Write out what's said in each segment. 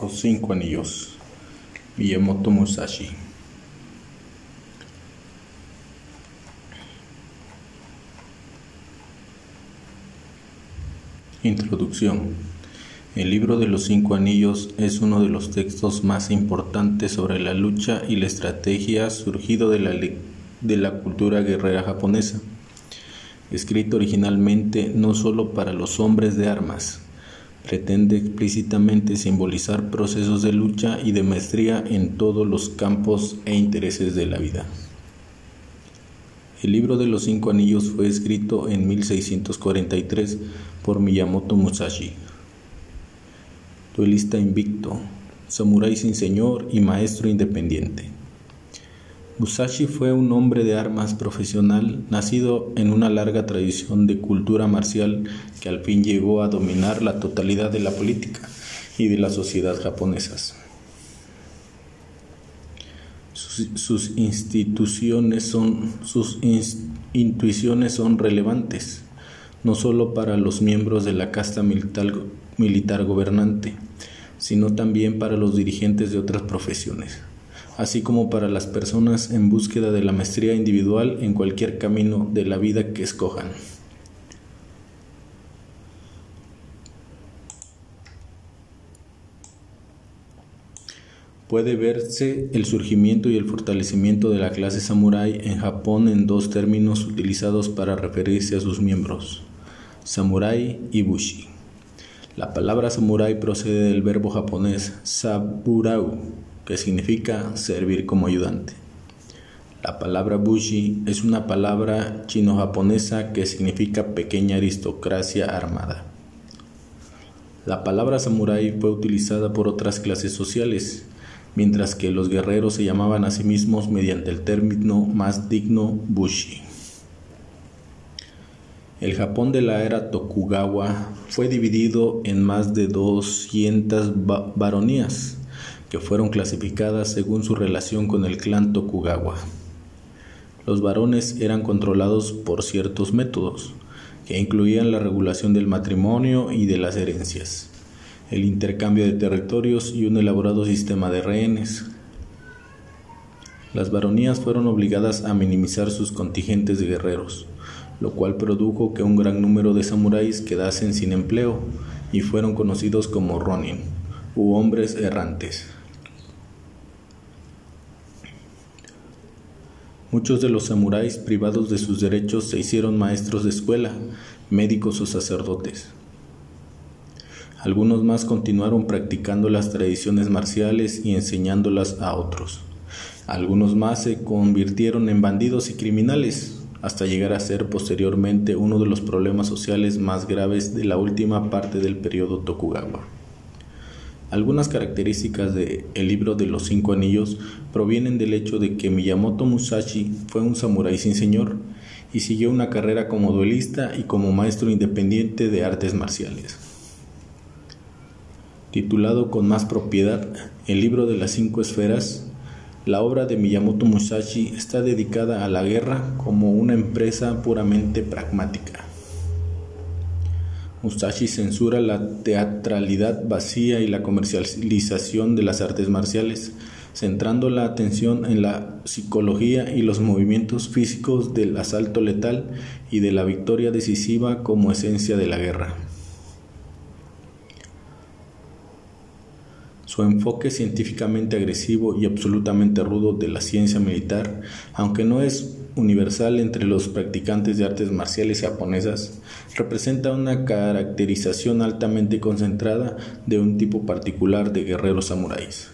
Los cinco anillos. Miyamoto Musashi. Introducción. El libro de los cinco anillos es uno de los textos más importantes sobre la lucha y la estrategia surgido de la, de la cultura guerrera japonesa, escrito originalmente no solo para los hombres de armas, pretende explícitamente simbolizar procesos de lucha y de maestría en todos los campos e intereses de la vida. El libro de los cinco anillos fue escrito en 1643 por Miyamoto Musashi, duelista invicto, samurái sin señor y maestro independiente. Musashi fue un hombre de armas profesional, nacido en una larga tradición de cultura marcial que al fin llegó a dominar la totalidad de la política y de la sociedad japonesas. Sus, instituciones son, sus intuiciones son relevantes, no solo para los miembros de la casta militar, militar gobernante, sino también para los dirigentes de otras profesiones así como para las personas en búsqueda de la maestría individual en cualquier camino de la vida que escojan. Puede verse el surgimiento y el fortalecimiento de la clase samurái en Japón en dos términos utilizados para referirse a sus miembros, samurái y bushi. La palabra samurái procede del verbo japonés saburau, que significa servir como ayudante. La palabra bushi es una palabra chino-japonesa que significa pequeña aristocracia armada. La palabra samurái fue utilizada por otras clases sociales, mientras que los guerreros se llamaban a sí mismos mediante el término más digno bushi. El Japón de la era Tokugawa fue dividido en más de 200 baronías que fueron clasificadas según su relación con el clan Tokugawa. Los varones eran controlados por ciertos métodos, que incluían la regulación del matrimonio y de las herencias, el intercambio de territorios y un elaborado sistema de rehenes. Las baronías fueron obligadas a minimizar sus contingentes de guerreros, lo cual produjo que un gran número de samuráis quedasen sin empleo y fueron conocidos como ronin, u hombres errantes. Muchos de los samuráis privados de sus derechos se hicieron maestros de escuela, médicos o sacerdotes. Algunos más continuaron practicando las tradiciones marciales y enseñándolas a otros. Algunos más se convirtieron en bandidos y criminales, hasta llegar a ser posteriormente uno de los problemas sociales más graves de la última parte del periodo Tokugawa. Algunas características del el libro de los cinco anillos provienen del hecho de que Miyamoto Musashi fue un samurái sin señor y siguió una carrera como duelista y como maestro independiente de artes marciales. Titulado con más propiedad El libro de las cinco esferas, la obra de Miyamoto Musashi está dedicada a la guerra como una empresa puramente pragmática. Musashi censura la teatralidad vacía y la comercialización de las artes marciales, centrando la atención en la psicología y los movimientos físicos del asalto letal y de la victoria decisiva como esencia de la guerra. Su enfoque científicamente agresivo y absolutamente rudo de la ciencia militar, aunque no es universal entre los practicantes de artes marciales japonesas, representa una caracterización altamente concentrada de un tipo particular de guerreros samuráis.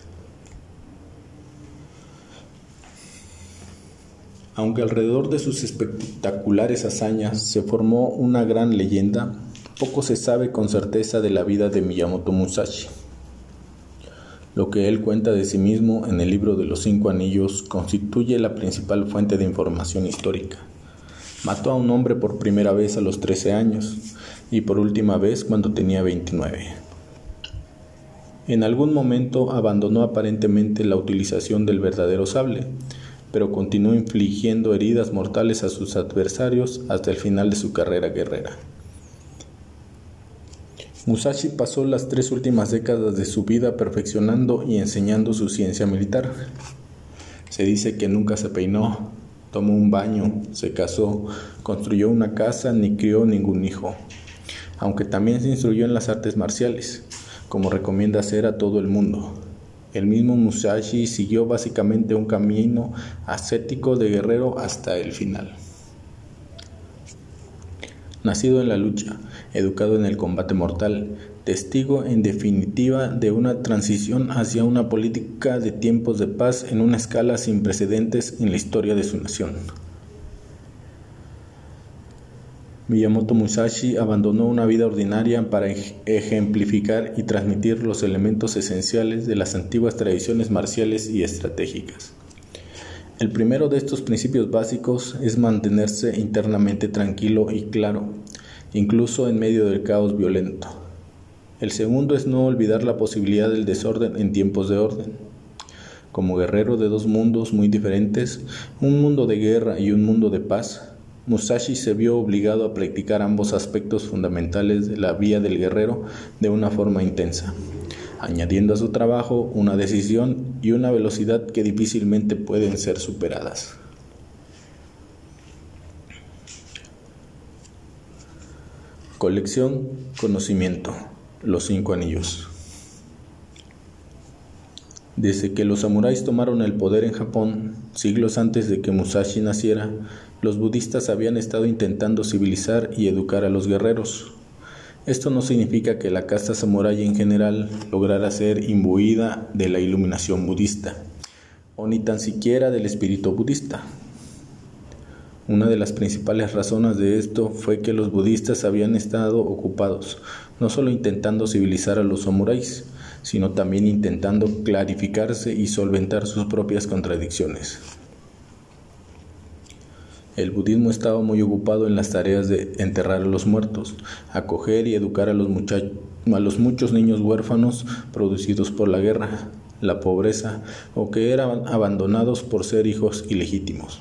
Aunque alrededor de sus espectaculares hazañas se formó una gran leyenda, poco se sabe con certeza de la vida de Miyamoto Musashi. Lo que él cuenta de sí mismo en el libro de los cinco anillos constituye la principal fuente de información histórica. Mató a un hombre por primera vez a los 13 años y por última vez cuando tenía 29. En algún momento abandonó aparentemente la utilización del verdadero sable, pero continuó infligiendo heridas mortales a sus adversarios hasta el final de su carrera guerrera. Musashi pasó las tres últimas décadas de su vida perfeccionando y enseñando su ciencia militar. Se dice que nunca se peinó, tomó un baño, se casó, construyó una casa ni crió ningún hijo, aunque también se instruyó en las artes marciales, como recomienda hacer a todo el mundo. El mismo Musashi siguió básicamente un camino ascético de guerrero hasta el final. Nacido en la lucha, educado en el combate mortal, testigo en definitiva de una transición hacia una política de tiempos de paz en una escala sin precedentes en la historia de su nación. Miyamoto Musashi abandonó una vida ordinaria para ejemplificar y transmitir los elementos esenciales de las antiguas tradiciones marciales y estratégicas. El primero de estos principios básicos es mantenerse internamente tranquilo y claro, incluso en medio del caos violento. El segundo es no olvidar la posibilidad del desorden en tiempos de orden. Como guerrero de dos mundos muy diferentes, un mundo de guerra y un mundo de paz, Musashi se vio obligado a practicar ambos aspectos fundamentales de la vía del guerrero de una forma intensa, añadiendo a su trabajo una decisión y una velocidad que difícilmente pueden ser superadas. Colección Conocimiento Los Cinco Anillos Desde que los samuráis tomaron el poder en Japón, siglos antes de que Musashi naciera, los budistas habían estado intentando civilizar y educar a los guerreros. Esto no significa que la casta samurái en general lograra ser imbuida de la iluminación budista, o ni tan siquiera del espíritu budista. Una de las principales razones de esto fue que los budistas habían estado ocupados no solo intentando civilizar a los samuráis, sino también intentando clarificarse y solventar sus propias contradicciones. El budismo estaba muy ocupado en las tareas de enterrar a los muertos, acoger y educar a los, muchos niños huérfanos producidos por la guerra, la pobreza o que eran abandonados por ser hijos ilegítimos,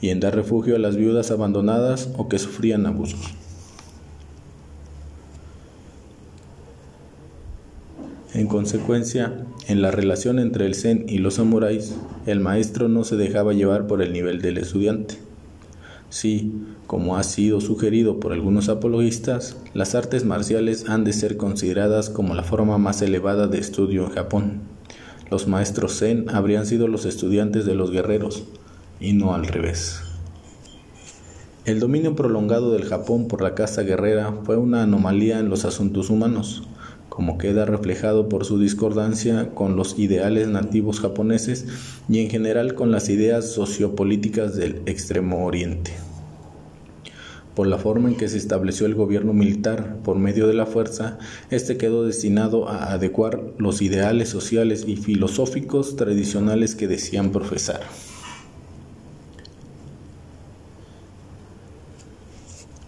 y en dar refugio a las viudas abandonadas o que sufrían abusos. En consecuencia, en la relación entre el Zen y los samuráis, el maestro no se dejaba llevar por el nivel del estudiante Sí, como ha sido sugerido por algunos apologistas, las artes marciales han de ser consideradas como la forma más elevada de estudio en Japón. Los maestros Zen habrían sido los estudiantes de los guerreros, y no al revés. El dominio prolongado del Japón por la casta guerrera fue una anomalía en los asuntos humanos, como queda reflejado por su discordancia con los ideales nativos japoneses y en general con las ideas sociopolíticas del Extremo Oriente. Por la forma en que se estableció el gobierno militar por medio de la fuerza, este quedó destinado a adecuar los ideales sociales y filosóficos tradicionales que decían profesar.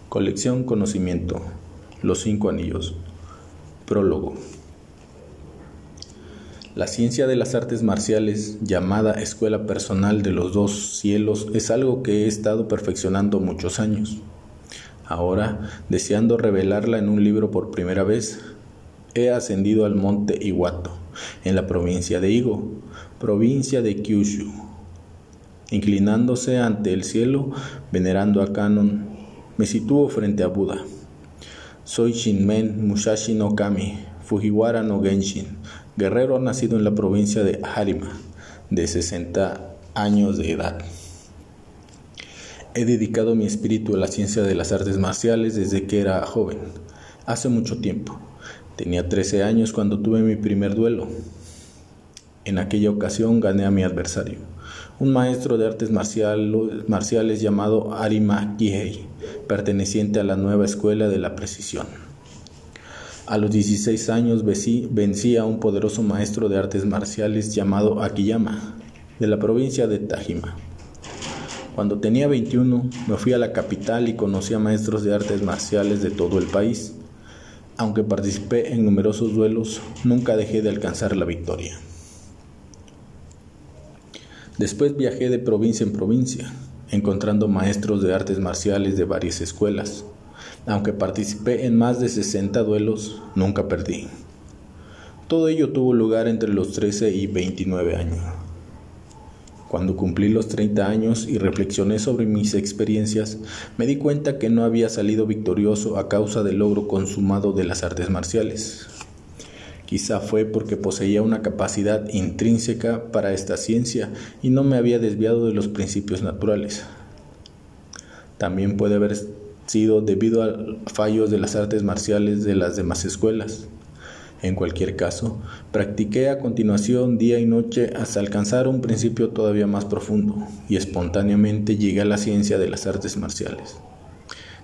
Colección Conocimiento. Los cinco anillos. Prólogo. La ciencia de las artes marciales, llamada Escuela Personal de los Dos Cielos, es algo que he estado perfeccionando muchos años. Ahora, deseando revelarla en un libro por primera vez, he ascendido al monte Iwato, en la provincia de Igo, provincia de Kyushu. Inclinándose ante el cielo, venerando a Kanon, me sitúo frente a Buda. Soy Shinmen Musashi no Kami, Fujiwara no Genshin, guerrero nacido en la provincia de Harima, de 60 años de edad. He dedicado mi espíritu a la ciencia de las artes marciales desde que era joven, hace mucho tiempo. Tenía 13 años cuando tuve mi primer duelo. En aquella ocasión gané a mi adversario, un maestro de artes marciales llamado Arima Kihei perteneciente a la nueva escuela de la precisión. A los 16 años vencí, a un poderoso maestro de artes marciales llamado Akiyama, de la provincia de Tajima. Cuando tenía 21 me fui a la capital y conocí a maestros de artes marciales de todo el país. Aunque participé en numerosos duelos, nunca dejé de alcanzar la victoria. Después viajé de provincia en provincia, encontrando maestros de artes marciales de varias escuelas. Aunque participé en más de 60 duelos, nunca perdí. Todo ello tuvo lugar entre los 13 y 29 años. Cuando cumplí los 30 años y reflexioné sobre mis experiencias, me di cuenta que no había salido victorioso a causa del logro consumado de las artes marciales. Quizá fue porque poseía una capacidad intrínseca para esta ciencia y no me había desviado de los principios naturales. También puede haber sido debido a fallos de las artes marciales de las demás escuelas. En cualquier caso, practiqué a continuación día y noche hasta alcanzar un principio todavía más profundo y espontáneamente llegué a la ciencia de las artes marciales.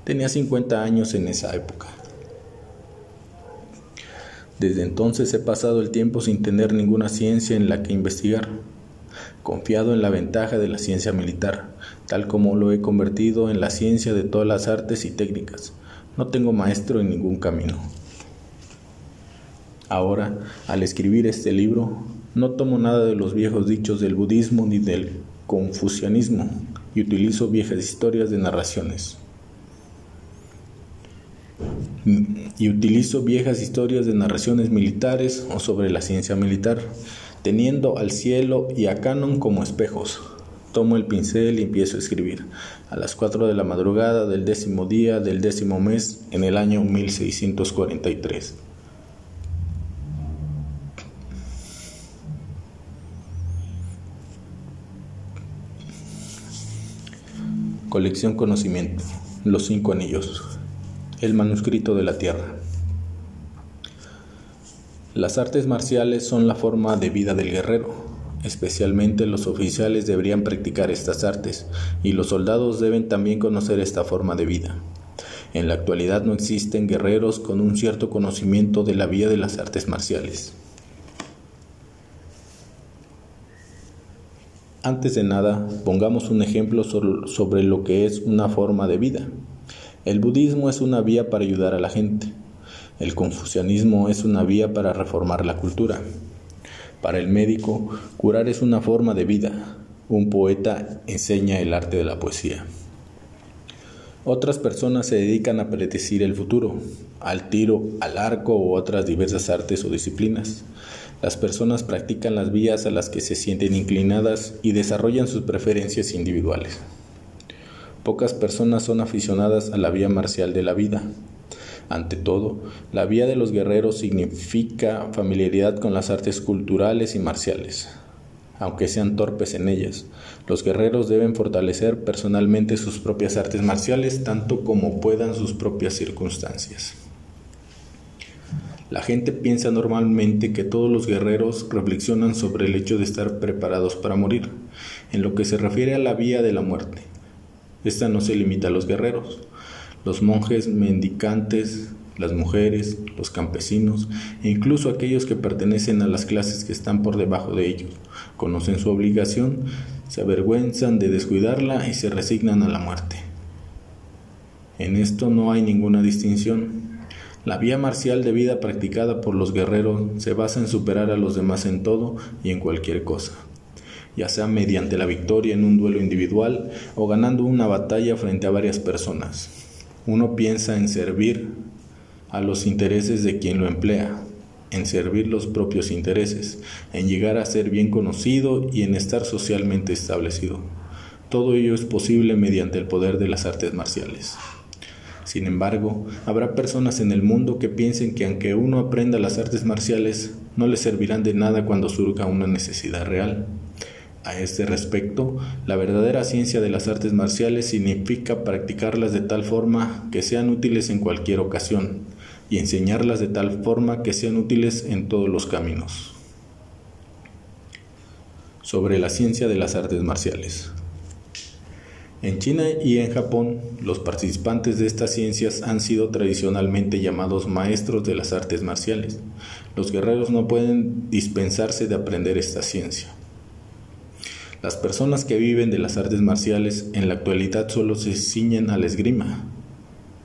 Tenía 50 años en esa época. Desde entonces he pasado el tiempo sin tener ninguna ciencia en la que investigar, confiado en la ventaja de la ciencia militar, tal como lo he convertido en la ciencia de todas las artes y técnicas. No tengo maestro en ningún camino. Ahora, al escribir este libro, no tomo nada de los viejos dichos del budismo ni del confucianismo y utilizo viejas historias de narraciones. Y utilizo viejas historias de narraciones militares o sobre la ciencia militar, teniendo al cielo y a Canon como espejos. Tomo el pincel y empiezo a escribir. A las 4 de la madrugada del décimo día del décimo mes en el año 1643. Colección Conocimiento. Los cinco anillos. El manuscrito de la tierra. Las artes marciales son la forma de vida del guerrero. Especialmente los oficiales deberían practicar estas artes y los soldados deben también conocer esta forma de vida. En la actualidad no existen guerreros con un cierto conocimiento de la vía de las artes marciales. Antes de nada, pongamos un ejemplo sobre lo que es una forma de vida. El budismo es una vía para ayudar a la gente. El confucianismo es una vía para reformar la cultura. Para el médico, curar es una forma de vida. Un poeta enseña el arte de la poesía. Otras personas se dedican a predecir el futuro, al tiro, al arco u otras diversas artes o disciplinas. Las personas practican las vías a las que se sienten inclinadas y desarrollan sus preferencias individuales. Pocas personas son aficionadas a la vía marcial de la vida. Ante todo, la vía de los guerreros significa familiaridad con las artes culturales y marciales. Aunque sean torpes en ellas, los guerreros deben fortalecer personalmente sus propias artes marciales tanto como puedan sus propias circunstancias. La gente piensa normalmente que todos los guerreros reflexionan sobre el hecho de estar preparados para morir, en lo que se refiere a la vía de la muerte. Esta no se limita a los guerreros. Los monjes mendicantes, las mujeres, los campesinos e incluso aquellos que pertenecen a las clases que están por debajo de ellos conocen su obligación, se avergüenzan de descuidarla y se resignan a la muerte. En esto no hay ninguna distinción. La vía marcial de vida practicada por los guerreros se basa en superar a los demás en todo y en cualquier cosa, ya sea mediante la victoria en un duelo individual o ganando una batalla frente a varias personas. Uno piensa en servir a los intereses de quien lo emplea, en servir los propios intereses, en llegar a ser bien conocido y en estar socialmente establecido. Todo ello es posible mediante el poder de las artes marciales. Sin embargo, habrá personas en el mundo que piensen que aunque uno aprenda las artes marciales, no le servirán de nada cuando surja una necesidad real. A este respecto, la verdadera ciencia de las artes marciales significa practicarlas de tal forma que sean útiles en cualquier ocasión y enseñarlas de tal forma que sean útiles en todos los caminos. Sobre la ciencia de las artes marciales. En China y en Japón, los participantes de estas ciencias han sido tradicionalmente llamados maestros de las artes marciales. Los guerreros no pueden dispensarse de aprender esta ciencia. Las personas que viven de las artes marciales en la actualidad solo se ciñen a la esgrima.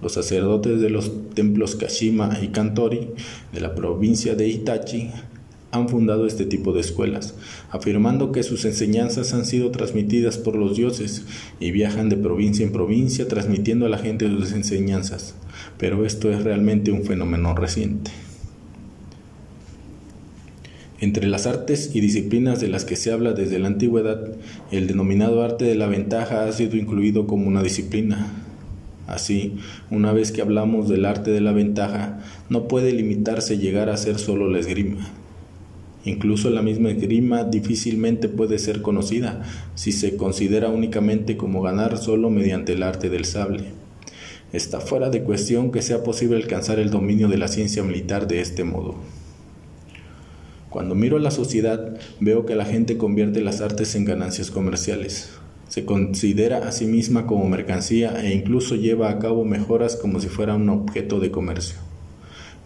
Los sacerdotes de los templos Kashima y Kantori de la provincia de Itachi han fundado este tipo de escuelas, afirmando que sus enseñanzas han sido transmitidas por los dioses y viajan de provincia en provincia transmitiendo a la gente sus enseñanzas. pero esto es realmente un fenómeno reciente. Entre las artes y disciplinas de las que se habla desde la antigüedad, el denominado arte de la ventaja ha sido incluido como una disciplina. Así, una vez que hablamos del arte de la ventaja, no puede limitarse llegar a ser solo la esgrima. Incluso la misma esgrima difícilmente puede ser conocida si se considera únicamente como ganar solo mediante el arte del sable. Está fuera de cuestión que sea posible alcanzar el dominio de la ciencia militar de este modo. Cuando miro a la sociedad, veo que la gente convierte las artes en ganancias comerciales. Se considera a sí misma como mercancía e incluso lleva a cabo mejoras como si fuera un objeto de comercio.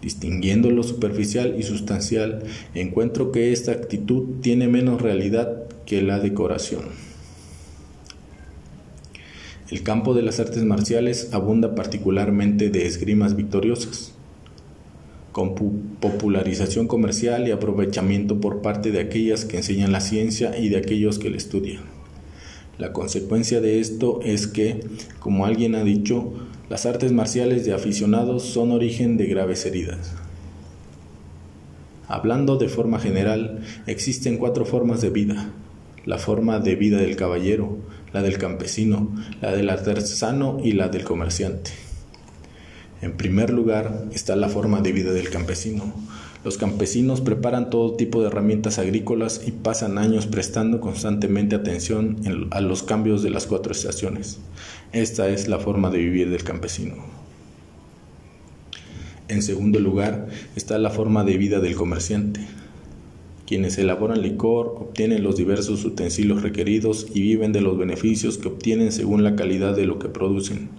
Distinguiendo lo superficial y sustancial, encuentro que esta actitud tiene menos realidad que la decoración. El campo de las artes marciales abunda particularmente de esgrimas victoriosas con popularización comercial y aprovechamiento por parte de aquellas que enseñan la ciencia y de aquellos que la estudian. La consecuencia de esto es que, como alguien ha dicho, las artes marciales de aficionados son origen de graves heridas. Hablando de forma general, existen cuatro formas de vida. La forma de vida del caballero, la del campesino, la del artesano y la del comerciante. En primer lugar está la forma de vida del campesino. Los campesinos preparan todo tipo de herramientas agrícolas y pasan años prestando constantemente atención a los cambios de las cuatro estaciones. Esta es la forma de vivir del campesino. En segundo lugar está la forma de vida del comerciante. Quienes elaboran licor obtienen los diversos utensilios requeridos y viven de los beneficios que obtienen según la calidad de lo que producen.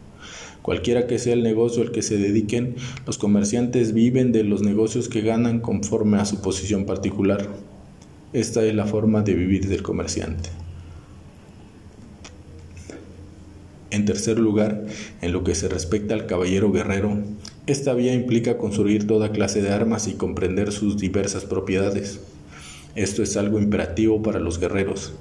Cualquiera que sea el negocio al que se dediquen, los comerciantes viven de los negocios que ganan conforme a su posición particular. Esta es la forma de vivir del comerciante. En tercer lugar, en lo que se respecta al caballero guerrero, esta vía implica construir toda clase de armas y comprender sus diversas propiedades. Esto es algo imperativo para los guerreros.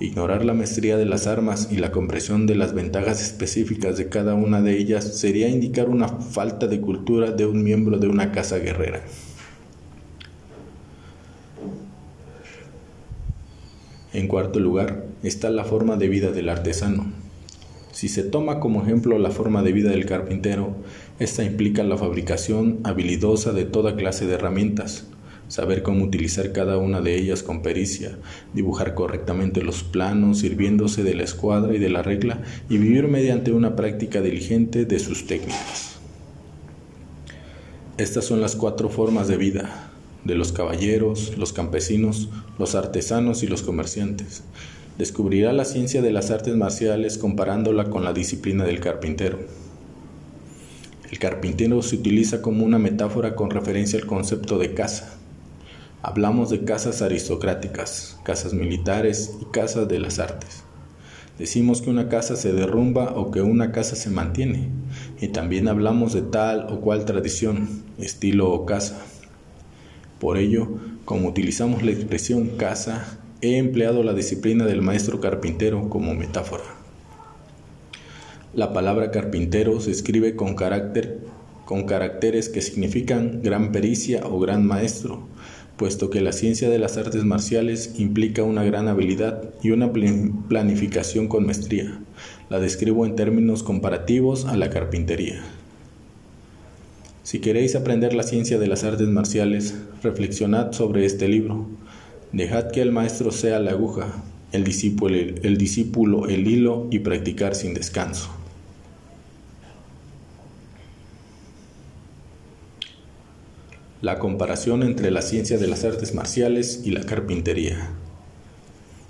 Ignorar la maestría de las armas y la comprensión de las ventajas específicas de cada una de ellas sería indicar una falta de cultura de un miembro de una casa guerrera. En cuarto lugar está la forma de vida del artesano. Si se toma como ejemplo la forma de vida del carpintero, esta implica la fabricación habilidosa de toda clase de herramientas, saber cómo utilizar cada una de ellas con pericia, dibujar correctamente los planos sirviéndose de la escuadra y de la regla y vivir mediante una práctica diligente de sus técnicas. Estas son las cuatro formas de vida de los caballeros, los campesinos, los artesanos y los comerciantes. Descubrirá la ciencia de las artes marciales comparándola con la disciplina del carpintero. El carpintero se utiliza como una metáfora con referencia al concepto de casa, Hablamos de casas aristocráticas, casas militares y casas de las artes. Decimos que una casa se derrumba o que una casa se mantiene. Y también hablamos de tal o cual tradición, estilo o casa. Por ello, como utilizamos la expresión casa, he empleado la disciplina del maestro carpintero como metáfora. La palabra carpintero se escribe con, caracteres que significan gran pericia o gran maestro, puesto que la ciencia de las artes marciales implica una gran habilidad y una planificación con maestría. La describo en términos comparativos a la carpintería. Si queréis aprender la ciencia de las artes marciales, reflexionad sobre este libro. Dejad que el maestro sea la aguja, el discípulo el, hilo y practicar sin descanso. La comparación entre la ciencia de las artes marciales y la carpintería.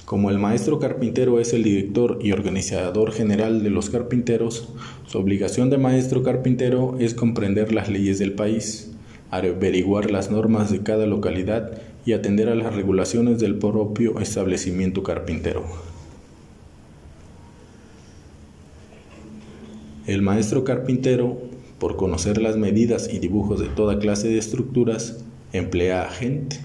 Como el maestro carpintero es el director y organizador general de los carpinteros, su obligación de maestro carpintero es comprender las leyes del país, averiguar las normas de cada localidad y atender a las regulaciones del propio establecimiento carpintero. El maestro carpintero por conocer las medidas y dibujos de toda clase de estructuras, emplea a gente.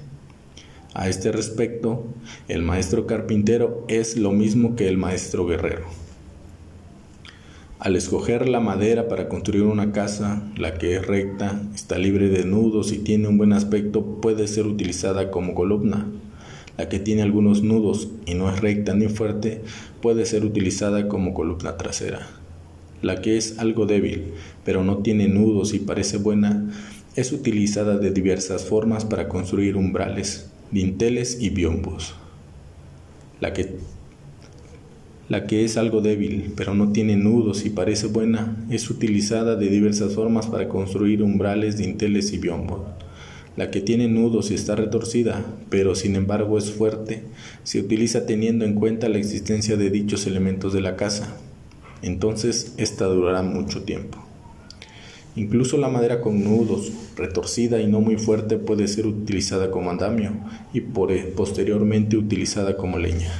A este respecto, el maestro carpintero es lo mismo que el maestro guerrero. Al escoger la madera para construir una casa, la que es recta, está libre de nudos y tiene un buen aspecto, puede ser utilizada como columna. La que tiene algunos nudos y no es recta ni fuerte, puede ser utilizada como columna trasera. La que es algo débil, pero no tiene nudos y parece buena, es utilizada de diversas formas para construir umbrales, dinteles y biombos. La que es algo débil, pero no tiene nudos y parece buena, es utilizada de diversas formas para construir umbrales, dinteles y biombos. La que tiene nudos y está retorcida, pero sin embargo es fuerte, se utiliza teniendo en cuenta la existencia de dichos elementos de la casa. Entonces, esta durará mucho tiempo. Incluso la madera con nudos, retorcida y no muy fuerte, puede ser utilizada como andamio y posteriormente utilizada como leña.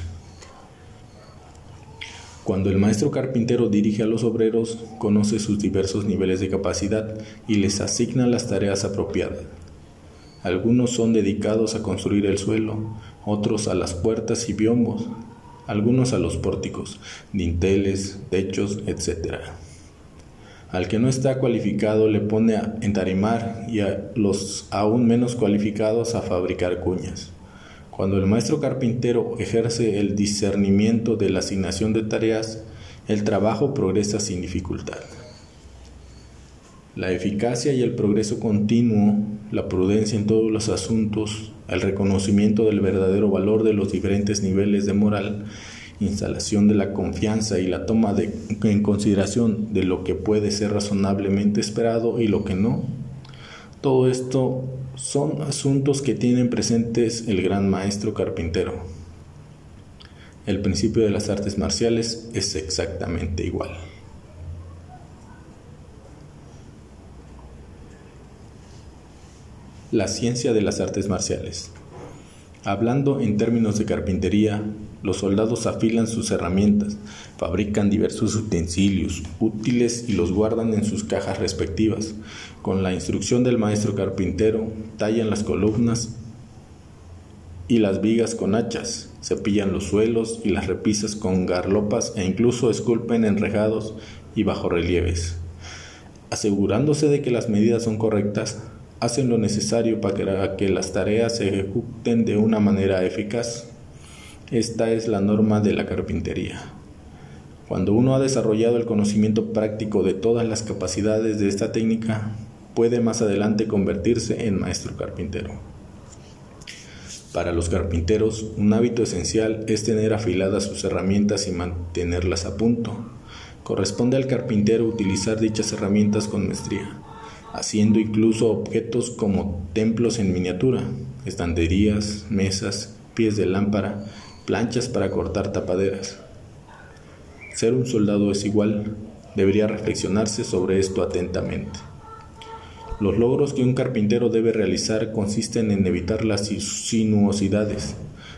Cuando el maestro carpintero dirige a los obreros, conoce sus diversos niveles de capacidad y les asigna las tareas apropiadas. Algunos son dedicados a construir el suelo, otros a las puertas y biombos, algunos a los pórticos, dinteles, techos, etc. Al que no está cualificado le pone a entarimar y a los aún menos cualificados a fabricar cuñas. Cuando el maestro carpintero ejerce el discernimiento de la asignación de tareas, el trabajo progresa sin dificultad. La eficacia y el progreso continuo, la prudencia en todos los asuntos, el reconocimiento del verdadero valor de los diferentes niveles de moral, instalación de la confianza y la toma en consideración de lo que puede ser razonablemente esperado y lo que no, todo esto son asuntos que tienen presentes el gran maestro carpintero. El principio de las artes marciales es exactamente igual. La ciencia de las artes marciales. Hablando en términos de carpintería, los soldados afilan sus herramientas, fabrican diversos utensilios útiles y los guardan en sus cajas respectivas. Con la instrucción del maestro carpintero, tallan las columnas y las vigas con hachas, cepillan los suelos y las repisas con garlopas e incluso esculpen enrejados y bajorrelieves. Asegurándose de que las medidas son correctas, hacen lo necesario para que las tareas se ejecuten de una manera eficaz. Esta es la norma de la carpintería. Cuando uno ha desarrollado el conocimiento práctico de todas las capacidades de esta técnica, puede más adelante convertirse en maestro carpintero. Para los carpinteros, un hábito esencial es tener afiladas sus herramientas y mantenerlas a punto. Corresponde al carpintero utilizar dichas herramientas con maestría haciendo incluso objetos como templos en miniatura, estanterías, mesas, pies de lámpara, planchas para cortar tapaderas. Ser un soldado es igual, debería reflexionarse sobre esto atentamente. Los logros que un carpintero debe realizar consisten en evitar las sinuosidades,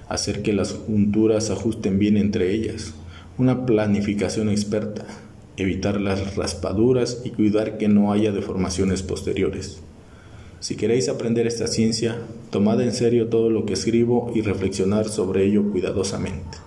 hacer que las junturas ajusten bien entre ellas, una planificación experta, evitar las raspaduras y cuidar que no haya deformaciones posteriores. Si queréis aprender esta ciencia, tomad en serio todo lo que escribo y reflexionar sobre ello cuidadosamente.